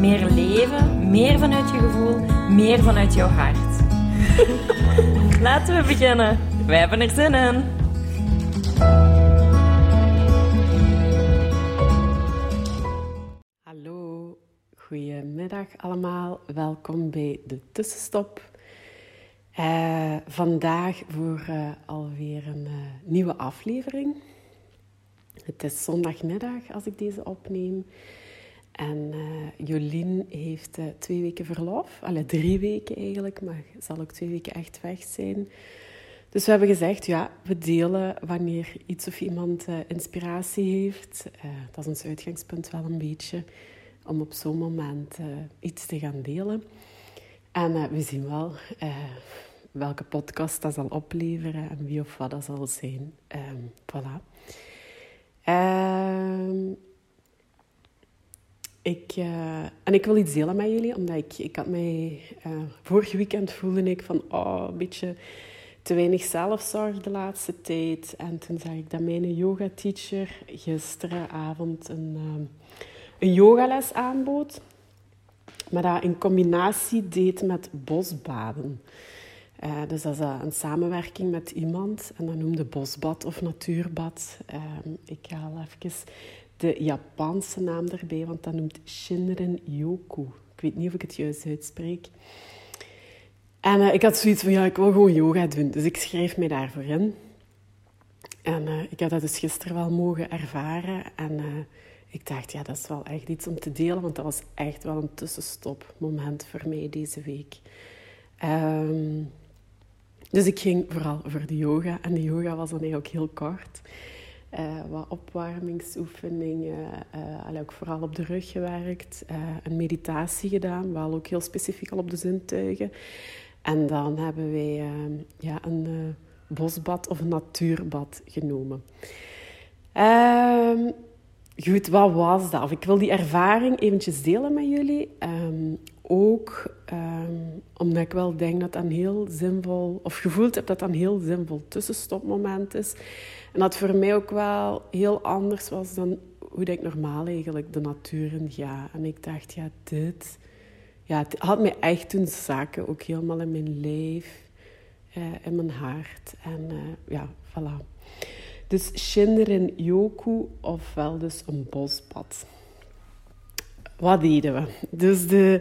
Meer leven, meer vanuit je gevoel, meer vanuit jouw hart. Laten we beginnen. Wij hebben er zin in. Hallo, goedemiddag allemaal. Welkom bij de tussenstop. Eh, vandaag voor eh, alweer een eh, nieuwe aflevering. Het is zondagmiddag als ik deze opneem. En eh, Jolien heeft eh, twee weken verlof. Alle drie weken eigenlijk, maar zal ook twee weken echt weg zijn. Dus we hebben gezegd, ja, we delen wanneer iets of iemand eh, inspiratie heeft. Dat is ons uitgangspunt wel een beetje, om op zo'n moment iets te gaan delen. En we zien wel welke podcast dat zal opleveren en wie of wat dat zal zijn. Ehm, voilà. Ik, eh, en ik wil iets delen met jullie, omdat ik, ik had mij... eh vorig weekend voelde ik van, oh, een beetje te weinig zelfzorg de laatste tijd. En toen zag ik dat mijn yoga-teacher gisteravond een, ehm, een yogales aanbood. Maar dat in combinatie deed met bosbaden. Eh, dus dat is eh, een samenwerking met iemand en dat noemde bosbad of natuurbad. Ehm, ik haal even de Japanse naam erbij, want dat noemt Shinrin Yoku. Ik weet niet of ik het juist uitspreek. En eh, ik had zoiets van, ja, ik wil gewoon yoga doen. Dus ik schreef mij daarvoor in. En eh, ik heb dat dus gisteren wel mogen ervaren. En eh, ik dacht, ja, dat is wel echt iets om te delen. Want dat was echt wel een tussenstopmoment voor mij deze week. Ehm, dus ik ging vooral voor de yoga. En de yoga was dan eigenlijk heel kort. Eh, wat opwarmingsoefeningen, allee, ook vooral op de rug gewerkt. eh, een meditatie gedaan, wel ook heel specifiek al op de zintuigen. En dan hebben wij ja, een bosbad of een natuurbad genomen. Ehm, goed, wat was dat? Of ik wil die ervaring eventjes delen met jullie. Ehm, ook ehm, omdat ik wel denk dat dat een heel zinvol, of gevoeld heb dat dat een heel zinvol tussenstopmoment is. En dat voor mij ook wel heel anders was dan hoe ik normaal eigenlijk de natuur in ga. En ik dacht, ja, dit... Ja, het had mij echt doen zakken, ook helemaal in mijn lijf, eh, in mijn hart. En eh, ja, voilà. Dus Shinrin Yoku, ofwel dus een bosbad. Wat deden we? Dus de,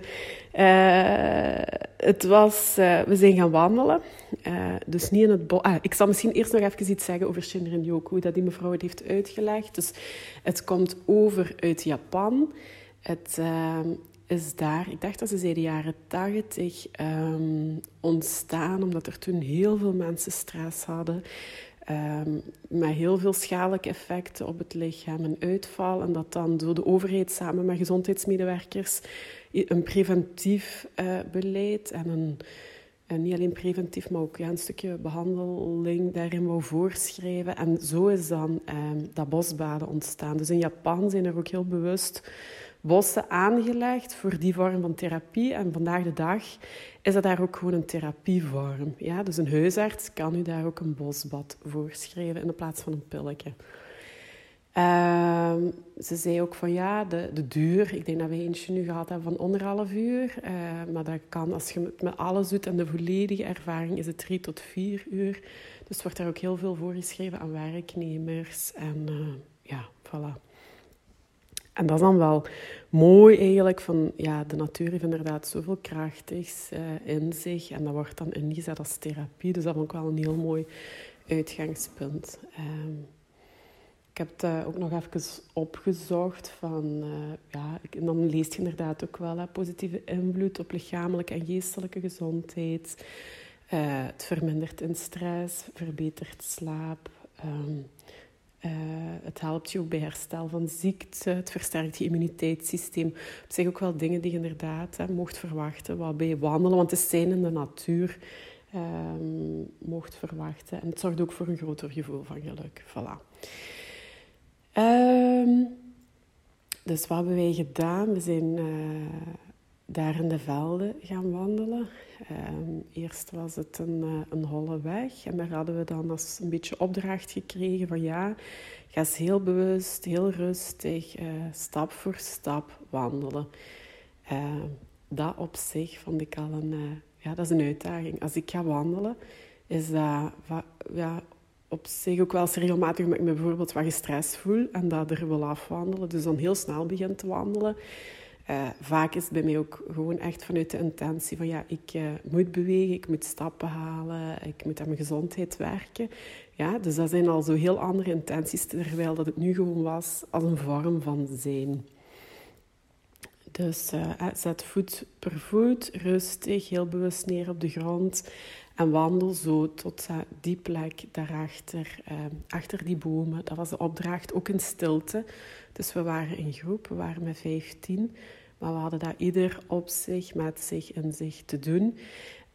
eh, het was, eh, we zijn gaan wandelen. Eh, dus niet in het bos. Ah, ik zal misschien eerst nog even iets zeggen over Shinrin Yoku, dat die mevrouw het heeft uitgelegd. Dus het komt over uit Japan. Het is daar, ik dacht dat ze zei de jaren tachtig, ehm, ontstaan omdat er toen heel veel mensen stress hadden. Ehm, met heel veel schadelijke effecten op het lichaam en uitval. En dat dan door de overheid samen met gezondheidsmedewerkers een preventief eh, beleid en een, en niet alleen preventief, maar ook een stukje behandeling daarin wou voorschrijven. En zo is dan ehm, dat bosbaden ontstaan. Dus in Japan zijn er ook heel bewust bossen aangelegd voor die vorm van therapie. En vandaag de dag is dat daar ook gewoon een therapievorm. Ja? Dus een huisarts kan u daar ook een bosbad voorschrijven in plaats van een pilletje. Ehm, ze zei ook van ja, de, de duur. Ik denk dat we eentje nu gehad hebben van anderhalf uur. Eh, maar dat kan, als je het met alles doet en de volledige ervaring, is het drie tot vier uur. Dus wordt daar ook heel veel voorgeschreven aan werknemers. En eh, ja, voilà. En dat is dan wel mooi eigenlijk, van ja, de natuur heeft inderdaad zoveel krachtigs eh, in zich. En dat wordt dan ingezet als therapie. Dus dat vond ik wel een heel mooi uitgangspunt. Ehm, ik heb het eh, ook nog even opgezocht van, eh, ja, en dan lees je inderdaad ook wel hè, positieve invloed op lichamelijke en geestelijke gezondheid. Het vermindert in stress, verbetert slaap. Ehm, het helpt je ook bij herstel van ziekte. Het versterkt je immuniteitssysteem. Op zich ook wel dingen die je inderdaad hè, mocht verwachten. Wat bij wandelen, want het is zijn in de natuur. Um, mocht verwachten. En het zorgt ook voor een groter gevoel van geluk. Voilà. Um, dus wat hebben wij gedaan? We zijn uh, daar in de velden gaan wandelen. Um, eerst was het een, uh, een holle weg. En daar hadden we dan als een beetje opdracht gekregen van ja, ga eens heel bewust, heel rustig, uh, stap voor stap wandelen. dat op zich vond ik al een, ja, dat is een uitdaging. Als ik ga wandelen, is dat ja, op zich ook wel eens regelmatig omdat ik me bijvoorbeeld wat gestrest voel en dat er wil afwandelen. Dus dan heel snel begin te wandelen. Uh, vaak is het bij mij ook gewoon echt vanuit de intentie van ja, ik uh, moet bewegen, ik moet stappen halen, ik moet aan mijn gezondheid werken. Ja, dus dat zijn al zo heel andere intenties, terwijl dat het nu gewoon was als een vorm van zijn. Dus uh, zet voet per voet, rustig, heel bewust neer op de grond. En wandel zo tot die plek daarachter, uh, achter die bomen. Dat was de opdracht, ook in stilte. Dus we waren in groep, we waren met vijftien. Maar we hadden dat ieder op zich, met zich in zich te doen.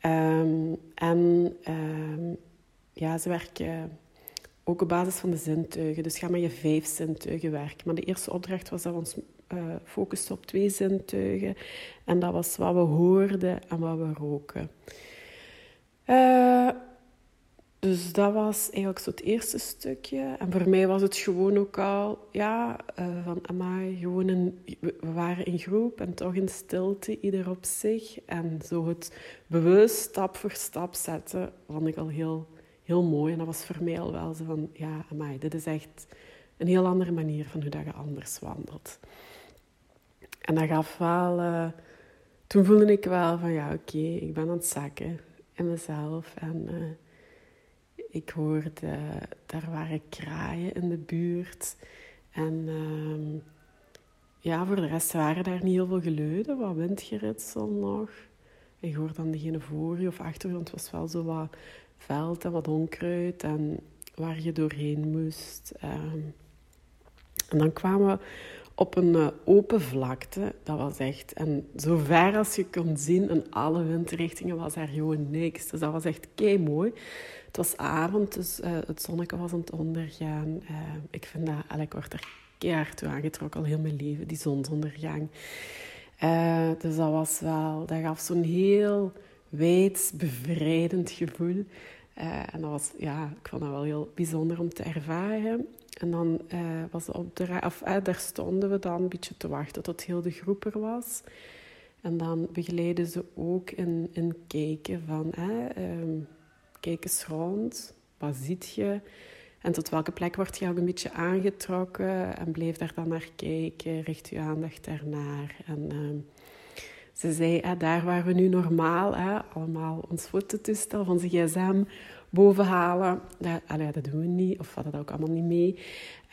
Um, en um, ja, ze werken ook op basis van de zintuigen. Dus ga met je vijf zintuigen werken. Maar de eerste opdracht was dat we ons uh, op twee zintuigen. En dat was wat we hoorden en wat we roken. Uh, dus dat was eigenlijk zo het eerste stukje. En voor mij was het gewoon ook al, ja, uh, van amai, gewoon een, we waren in groep en toch in stilte, ieder op zich. En zo het bewust stap voor stap zetten, vond ik al heel, heel mooi. En dat was voor mij al wel zo van, ja, amai, dit is echt een heel andere manier van hoe dat je anders wandelt. En dat gaf wel... Uh, toen voelde ik wel van, ja, oké, ik ben aan het zakken in mezelf. En uh, ik hoorde, daar waren kraaien in de buurt. En uh, ja, voor de rest waren daar niet heel veel geluiden, wat windgeritsel nog. Ik hoorde dan degene voor je of achter je, het was wel zo wat veld en wat onkruid en waar je doorheen moest. Um, en dan kwamen we op een uh, open vlakte. Dat was echt, en zo ver als je kon zien, in alle windrichtingen was er gewoon niks. Dus dat was echt kei mooi. Het was avond, dus uh, het zonnetje was aan het ondergaan. Uh, ik vind dat, ik word er keihard toe aangetrokken al heel mijn leven, die zonsondergang. dus dat was wel, dat gaf zo'n heel wijd, bevrijdend gevoel. en dat was, ja, ik vond dat wel heel bijzonder om te ervaren. En dan uh, was op de of, uh, daar stonden we dan een beetje te wachten tot heel de groep er was. En dan begeleiden ze ook in, in kijken van, um, kijk eens rond, wat ziet je? En tot welke plek word je ook een beetje aangetrokken? En bleef daar dan naar kijken, richt je aandacht daarnaar. En ehm, ze zei, daar waar we nu normaal allemaal ons fototoestel van zijn gsm boven halen. Dat, dat doen we niet, of hadden dat ook allemaal niet mee.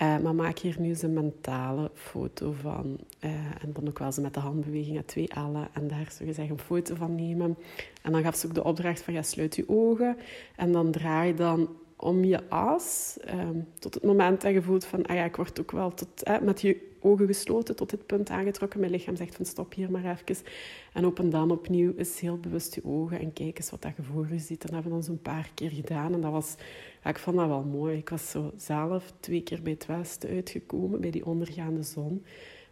Uh, maar maak hier nu eens een mentale foto van. Uh, en dan ook wel ze met de handbewegingen twee ellen. En daar zo gezegd een foto van nemen. En dan gaf ze ook de opdracht van, ja, sluit je ogen. En dan draai dan om je as. Um, tot het moment dat je voelt van, ah ja, ik word ook wel tot, eh, met je ogen gesloten tot dit punt aangetrokken. Mijn lichaam zegt van stop hier maar even. En open dan opnieuw eens heel bewust je ogen en kijk eens wat dat je voor je ziet. Dat hebben we dan zo'n paar keer gedaan. En dat was, ik vond dat wel mooi. Ik was zo zelf twee keer bij het westen uitgekomen, bij die ondergaande zon.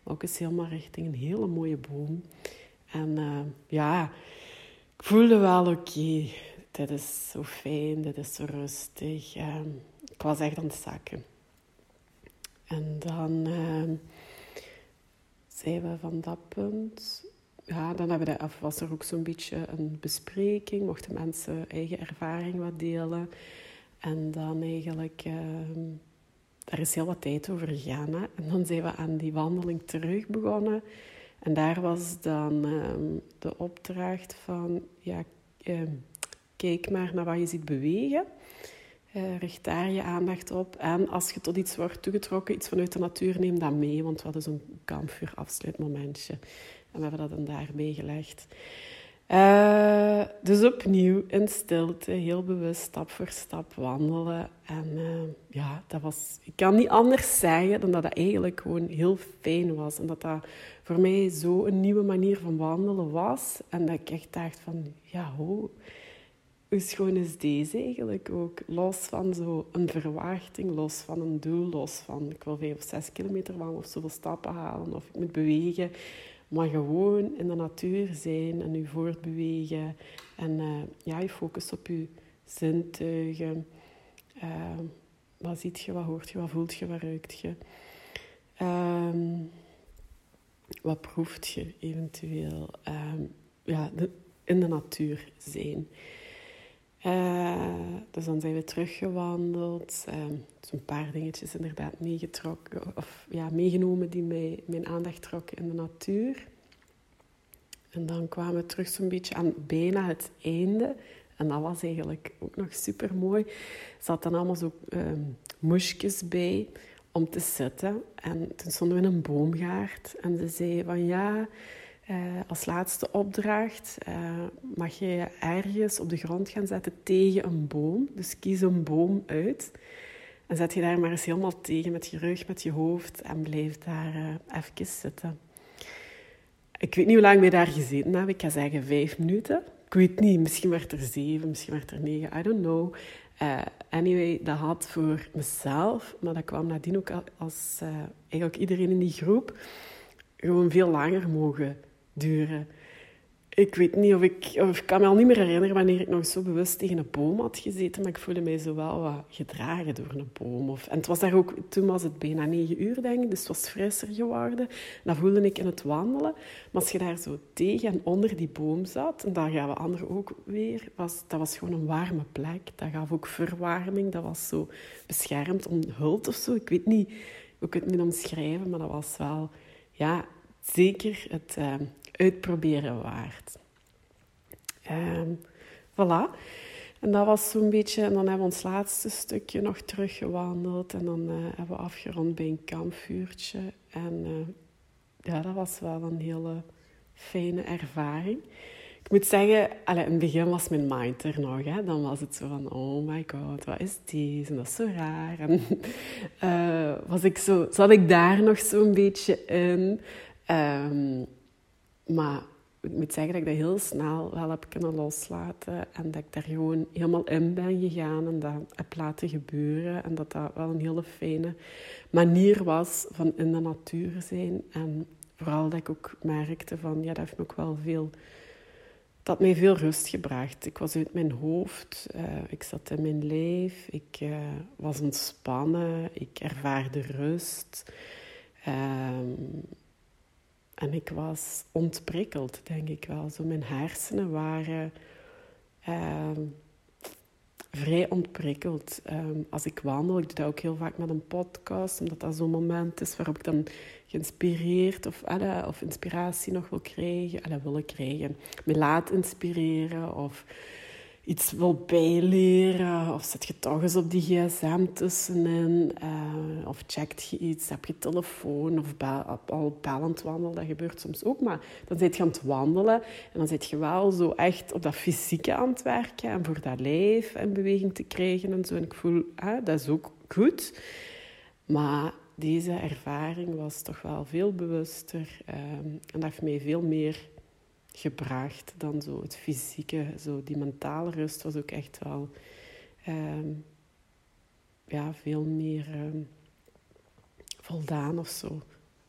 Maar ook eens helemaal richting een hele mooie boom. En uh, ja, ik voelde wel oké. Dit is zo fijn, dit is zo rustig. Uh, ik was echt aan het zakken. En dan uh, zijn we van dat punt. Ja, dan hebben we, of was er ook zo'n beetje een bespreking. Mochten mensen eigen ervaring wat delen. En dan eigenlijk, uh, daar is heel wat tijd over gegaan. En dan zijn we aan die wandeling terug begonnen. En daar was dan de opdracht van, ja, ehm, kijk maar naar wat je ziet bewegen. Uh, richt daar je aandacht op. En als je tot iets wordt toegetrokken, iets vanuit de natuur, neem dat mee. Want we hadden zo'n kampvuur afsluitmomentje. En we hebben dat dan daarbij gelegd. Uh, dus opnieuw in stilte, heel bewust, stap voor stap wandelen. En uh, ja, dat was, ik kan niet anders zeggen dan dat dat eigenlijk gewoon heel fijn was. En dat dat voor mij zo een nieuwe manier van wandelen was. En dat ik echt dacht van, ja, hoe, hoe schoon is deze eigenlijk ook? Los van zo een verwachting, los van een doel, los van ik wil vijf of zes kilometer wandelen of zoveel stappen halen of ik moet bewegen. Maar gewoon in de natuur zijn en je voortbewegen. En uh, ja, je focus op je zintuigen. Uh, wat ziet je, wat hoort je, wat voelt je, wat ruikt je. Uh, wat proeft je eventueel. Ehm, ja, in de natuur zijn. Uh, dus dan zijn we teruggewandeld. Uh, een paar dingetjes inderdaad meegetrokken, of ja, meegenomen die mij, mijn aandacht trokken in de natuur. En dan kwamen we terug zo'n beetje aan bijna het einde. En dat was eigenlijk ook nog super mooi. Er zaten allemaal zo uh, moesjes bij om te zitten. En toen stonden we in een boomgaard. En ze zei van ja, uh, als laatste opdracht uh, mag je ergens op de grond gaan zetten tegen een boom. Dus kies een boom uit. En zet je daar maar eens helemaal tegen met je rug, met je hoofd. En blijf daar uh, even zitten. Ik weet niet hoe lang we daar gezeten hebben. Ik ga zeggen vijf minuten. Ik weet niet, misschien werd er zeven, misschien werd er negen. I don't know. anyway, dat had voor mezelf, maar dat kwam nadien ook als eigenlijk iedereen in die groep, gewoon veel langer mogen duren. Ik weet niet of ik... Of ik kan me al niet meer herinneren wanneer ik nog zo bewust tegen een boom had gezeten. Maar ik voelde mij zo wel wat gedragen door een boom. Of, en het was daar ook... Toen was het bijna negen uur, denk ik. Dus het was frisser geworden. Dat voelde ik in het wandelen. Maar als je daar zo tegen en onder die boom zat... En daar gaan we anderen ook weer... Was, dat was gewoon een warme plek. Dat gaf ook verwarming. Dat was zo beschermd, omhuld of zo. Ik weet niet hoe ik het moet omschrijven. Maar dat was wel... Ja, zeker het uh, uitproberen waard. Um, voilà. En dat was zo'n beetje... En dan hebben we ons laatste stukje nog teruggewandeld. En dan uh, hebben we afgerond bij een kampvuurtje. En uh, ja, dat was wel een hele fijne ervaring. Ik moet zeggen, in het begin was mijn mind er nog. Hè. Dan was het zo van, oh my god, wat is deze? En dat is zo raar. En uh, was ik zo, zat ik daar nog zo'n beetje in. Um, maar ik moet zeggen dat ik dat heel snel wel heb kunnen loslaten. En dat ik daar gewoon helemaal in ben gegaan en dat heb laten gebeuren. En dat dat wel een hele fijne manier was van in de natuur zijn. En vooral dat ik ook merkte van, ja, dat heeft me ook wel veel... Dat mij veel rust gebracht. Ik was uit mijn hoofd, uh, ik zat in mijn lijf, ik uh, was ontspannen, ik ervaarde rust. Um, en ik was ontprikkeld, denk ik wel. Zo mijn hersenen waren ehm, vrij ontprikkeld. Ehm, als ik wandel, ik doe dat ook heel vaak met een podcast, omdat dat zo'n moment is waarop ik dan geïnspireerd of, of inspiratie nog wil krijgen, alle, willen krijgen, me laat inspireren of iets wil bijleren. Of zet je toch eens op die gsm tussenin. Uh, of checkt je iets, heb je telefoon of al bellend wandelen. Dat gebeurt soms ook. Maar dan zit je aan het wandelen. En dan zit je wel zo echt op dat fysieke aan het werken. En voor dat lijf in beweging te krijgen en zo. En ik voel, dat is ook goed. Maar deze ervaring was toch wel veel bewuster. Um, en dat heeft mij veel meer gebracht dan zo het fysieke. Zo die mentale rust was ook echt wel ehm, ja, veel meer ehm, voldaan of zo.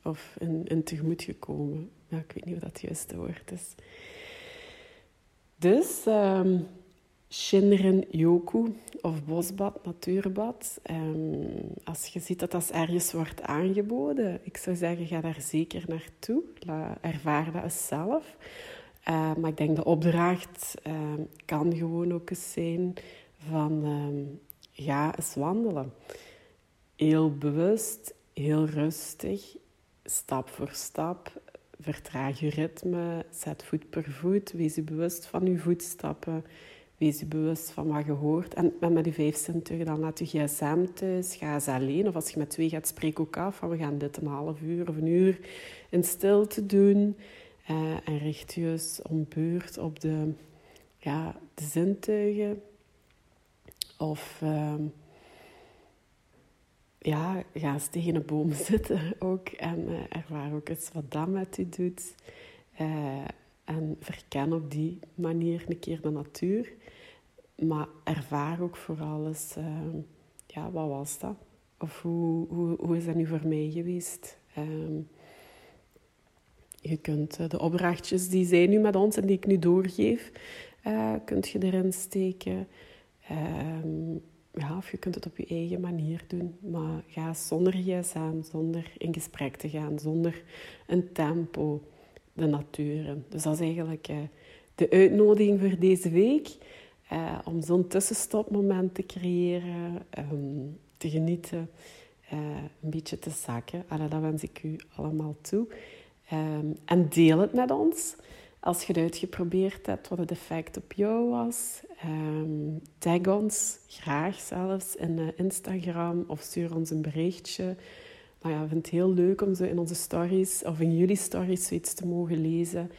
Of in, in tegemoet gekomen. Ja, ik weet niet of dat juiste woord is. Dus um, Shinrin Yoku of bosbad, natuurbad. als je ziet dat dat ergens wordt aangeboden, ik zou zeggen, ga daar zeker naartoe. ervaar dat eens zelf. Uh, maar ik denk de opdracht uh, kan gewoon ook eens zijn van uh, ga eens wandelen. Heel bewust, heel rustig, stap voor stap. Vertraag je ritme, zet voet per voet. Wees je bewust van je voetstappen. Wees je bewust van wat je hoort. En met die vijf zintuigen, dan laat je gsm thuis. Ga eens alleen. Of als je met twee gaat, spreek ook af van we gaan dit een half uur of een uur in stilte doen. en richt je eens om beurt op de, ja, de zintuigen. Of ehm, ja, ga eens tegen een boom zitten ook en uh, ervaar ook eens wat dat met je doet. En verken op die manier een keer de natuur. Maar ervaar ook vooral eens, uh, ja, wat was dat? Of hoe, hoe, hoe is dat nu voor mij geweest? Um, je kunt de opdrachtjes die zij nu met ons en die ik nu doorgeef, uh, kunt je erin steken. Um, ja, of je kunt het op je eigen manier doen. Maar ga zonder gsm, zonder in gesprek te gaan, zonder een tempo de natuur. Dus dat is eigenlijk uh, de uitnodiging voor deze week. Uh, om zo'n tussenstopmoment te creëren, um, te genieten, uh, een beetje te zakken. Allee, dat wens ik u allemaal toe. Um, en deel het met ons. Als je het uitgeprobeerd hebt, wat het effect op jou was. Um, tag ons, graag zelfs, in Instagram of stuur ons een berichtje. Maar ja, ik vind het heel leuk om zo in onze stories of in jullie stories zoiets te mogen lezen.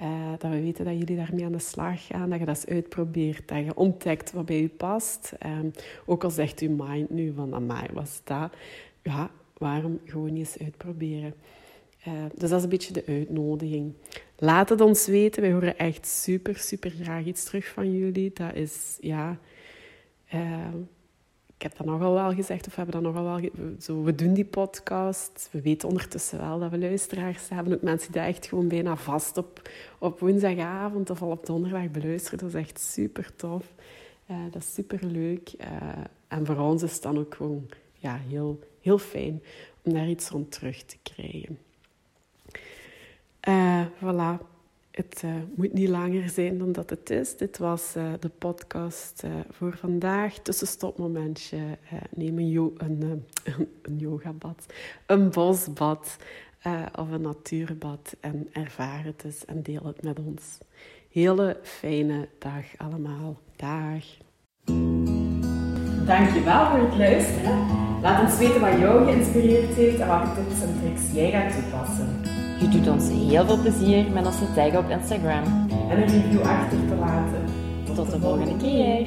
Uh, dat we weten dat jullie daarmee aan de slag gaan, dat je dat eens uitprobeert, dat je ontdekt wat bij je past. Um, ook al zegt uw mind nu van, wat is dat? Ja, waarom gewoon eens uitproberen? Uh, dus dat is een beetje de uitnodiging. Laat het ons weten. Wij horen echt super, super graag iets terug van jullie. Dat is, ja... Uh, ik heb dat nogal wel gezegd, of we hebben dat nogal wel... Zo, we doen die podcast. We weten ondertussen wel dat we luisteraars hebben. Ook mensen die echt gewoon bijna vast op, op woensdagavond of al op donderdag beluisteren. Dat is echt super tof. Uh, dat is super leuk. Uh, en voor ons is het dan ook gewoon ja, heel, heel fijn om daar iets rond terug te krijgen. Uh, voilà. Het uh, moet niet langer zijn dan dat het is. Dit was uh, de podcast voor vandaag. Tussenstopmomentje. neem een, een, een yogabad, een bosbad of een natuurbad en ervaar het eens en deel het met ons. Hele fijne dag allemaal. Dag. Dankjewel voor het luisteren. Laat ons weten wat jou geïnspireerd heeft en welke tips en tricks jij gaat toepassen. Je doet ons heel veel plezier met onze tag op Instagram. En een review achter te laten. Tot, Tot de volgende keer.